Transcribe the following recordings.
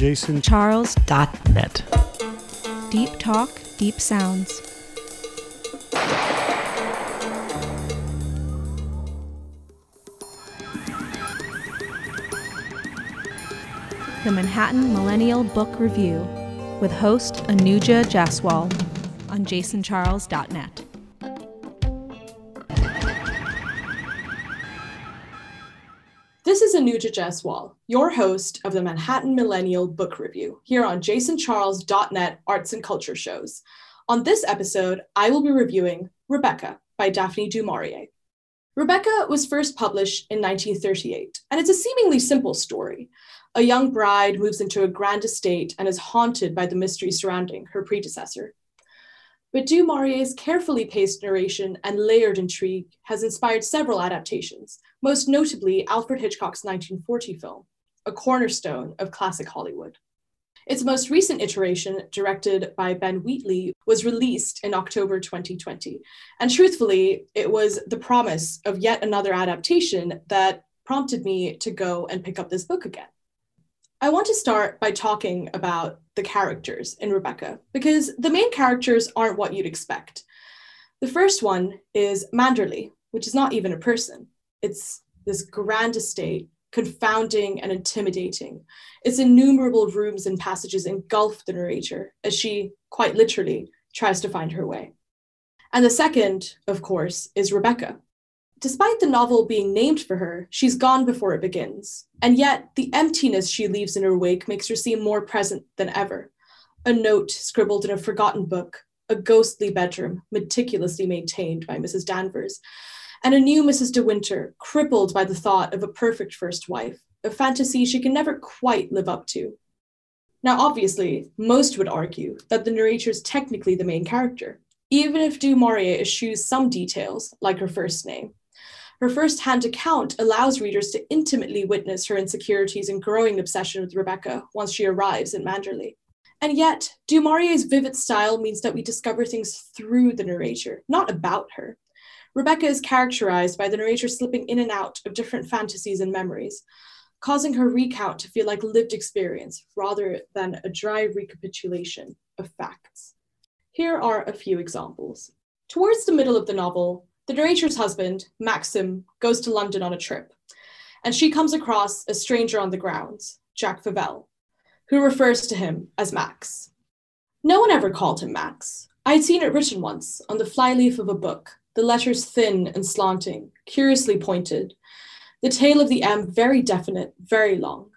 JasonCharles.net. Deep talk, deep sounds. The Manhattan Millennial Book Review with host Anuja Jaiswal on jasoncharles.net. This is Anuja Jaiswal, your host of the Manhattan Millennial Book Review, here on jasoncharles.net Arts and Culture Shows. On this episode, I will be reviewing Rebecca by Daphne du Maurier. Rebecca was first published in 1938, and it's a seemingly simple story. A young bride moves into a grand estate and is haunted by the mystery surrounding her predecessor. But du Maurier's carefully paced narration and layered intrigue has inspired several adaptations, most notably Alfred Hitchcock's 1940 film, a cornerstone of classic Hollywood. Its most recent iteration, directed by Ben Wheatley, was released in October 2020. And truthfully, it was the promise of yet another adaptation that prompted me to go and pick up this book again. I want to start by talking about the characters in Rebecca, because the main characters aren't what you'd expect. The first one is Manderley, which is not even a person. It's this grand estate, confounding and intimidating. Its innumerable rooms and passages engulf the narrator as she, quite literally, tries to find her way. And the second, of course, is Rebecca, Despite the novel being named for her, she's gone before it begins. And yet, the emptiness she leaves in her wake makes her seem more present than ever. A note scribbled in a forgotten book, a ghostly bedroom meticulously maintained by Mrs. Danvers, and a new Mrs. De Winter, crippled by the thought of a perfect first wife, a fantasy she can never quite live up to. Now, obviously, most would argue that the narrator is technically the main character, even if Du Maurier eschews some details, like her first name. Her first-hand account allows readers to intimately witness her insecurities and growing obsession with Rebecca once she arrives in Manderley. And yet, Du Maurier's vivid style means that we discover things through the narrator, not about her. Rebecca is characterized by the narrator slipping in and out of different fantasies and memories, causing her recount to feel like lived experience rather than a dry recapitulation of facts. Here are a few examples. Towards the middle of the novel, the narrator's husband, Maxim, goes to London on a trip, and she comes across a stranger on the grounds, Jack Favell, who refers to him as Max. No one ever called him Max. I had seen it written once on the flyleaf of a book, the letters thin and slanting, curiously pointed, the tail of the M very definite, very long.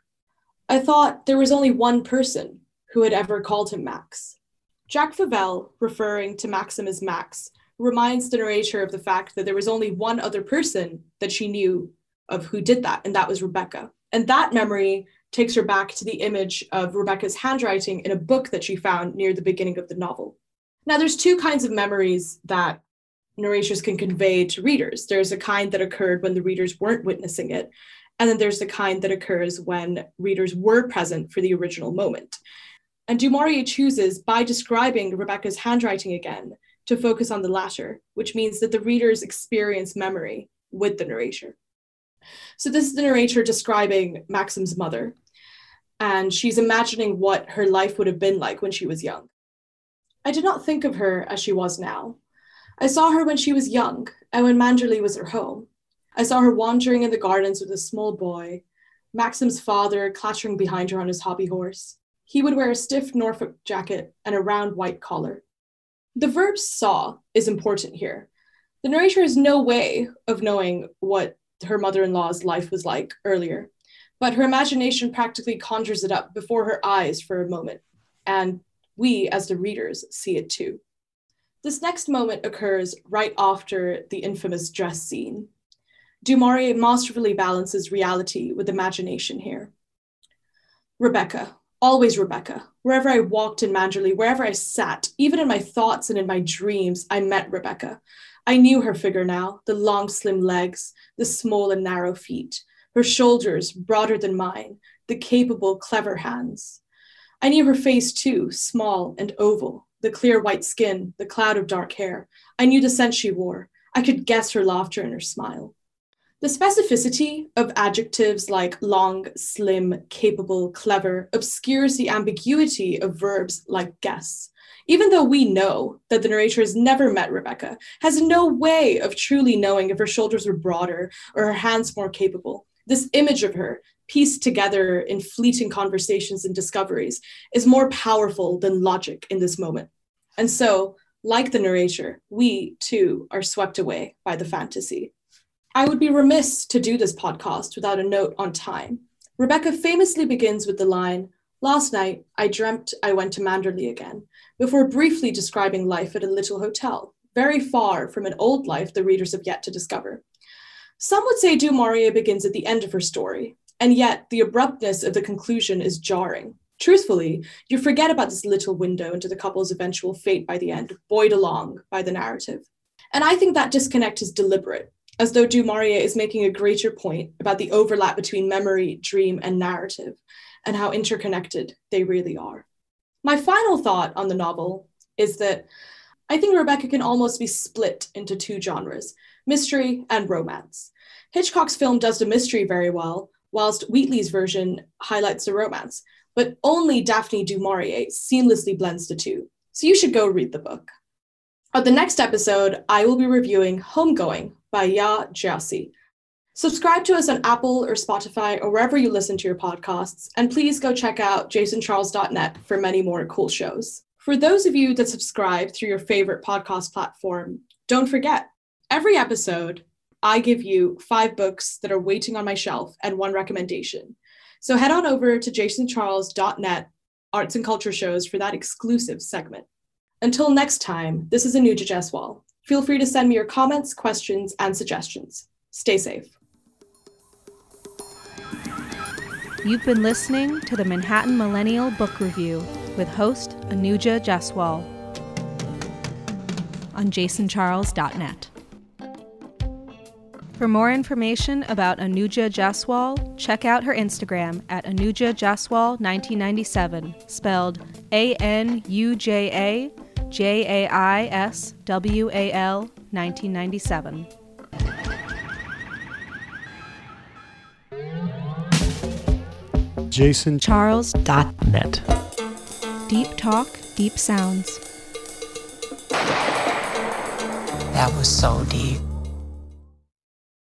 I thought there was only one person who had ever called him Max. Jack Favell, referring to Maxim as Max, reminds the narrator of the fact that there was only one other person that she knew of who did that, and that was Rebecca. And that memory takes her back to the image of Rebecca's handwriting in a book that she found near the beginning of the novel. Now, there's two kinds of memories that narrators can convey to readers. There's a kind that occurred when the readers weren't witnessing it, and then there's the kind that occurs when readers were present for the original moment. And Du Maurier chooses, by describing Rebecca's handwriting again, to focus on the latter, which means that the readers experience memory with the narrator. So, this is the narrator describing Maxim's mother, and she's imagining what her life would have been like when she was young. I did not think of her as she was now. I saw her when she was young and when Manderley was her home. I saw her wandering in the gardens with a small boy, Maxim's father clattering behind her on his hobby horse. He would wear a stiff Norfolk jacket and a round white collar. The verb saw is important here. The narrator has no way of knowing what her mother in law's life was like earlier, but her imagination practically conjures it up before her eyes for a moment, and we, as the readers, see it too. This next moment occurs right after the infamous dress scene. Du Maurier masterfully balances reality with imagination here. Rebecca, always Rebecca. Wherever I walked in Manderley, wherever I sat, even in my thoughts and in my dreams, I met Rebecca. I knew her figure now the long, slim legs, the small and narrow feet, her shoulders broader than mine, the capable, clever hands. I knew her face too, small and oval, the clear white skin, the cloud of dark hair. I knew the scent she wore. I could guess her laughter and her smile. The specificity of adjectives like long, slim, capable, clever obscures the ambiguity of verbs like guess. Even though we know that the narrator has never met Rebecca, has no way of truly knowing if her shoulders were broader or her hands more capable, this image of her, pieced together in fleeting conversations and discoveries, is more powerful than logic in this moment. And so, like the narrator, we too are swept away by the fantasy. I would be remiss to do this podcast without a note on time. Rebecca famously begins with the line, Last night, I dreamt I went to Manderley again, before briefly describing life at a little hotel, very far from an old life the readers have yet to discover. Some would say Du Maurier begins at the end of her story, and yet the abruptness of the conclusion is jarring. Truthfully, you forget about this little window into the couple's eventual fate by the end, buoyed along by the narrative. And I think that disconnect is deliberate, as though Du Maurier is making a greater point about the overlap between memory, dream, and narrative, and how interconnected they really are. My final thought on the novel is that I think Rebecca can almost be split into two genres mystery and romance. Hitchcock's film does the mystery very well, whilst Wheatley's version highlights the romance, but only Daphne du Maurier seamlessly blends the two. So you should go read the book. On the next episode, I will be reviewing Homegoing by Yaa Gyasi. Subscribe to us on Apple or Spotify or wherever you listen to your podcasts, and please go check out jasoncharles.net for many more cool shows. For those of you that subscribe through your favorite podcast platform, don't forget, every episode, I give you five books that are waiting on my shelf and one recommendation. So head on over to jasoncharles.net arts and culture shows for that exclusive segment. Until next time, this is Anuja Jaiswal. Feel free to send me your comments, questions, and suggestions. Stay safe. You've been listening to the Manhattan Millennial Book Review with host Anuja Jaiswal on jasoncharles.net. For more information about Anuja Jaiswal, check out her Instagram at Anuja Jaiswal 1997, spelled A N U J A J A I S W A L 1997. Jason Charles.net. Deep talk, deep sounds. That was so deep.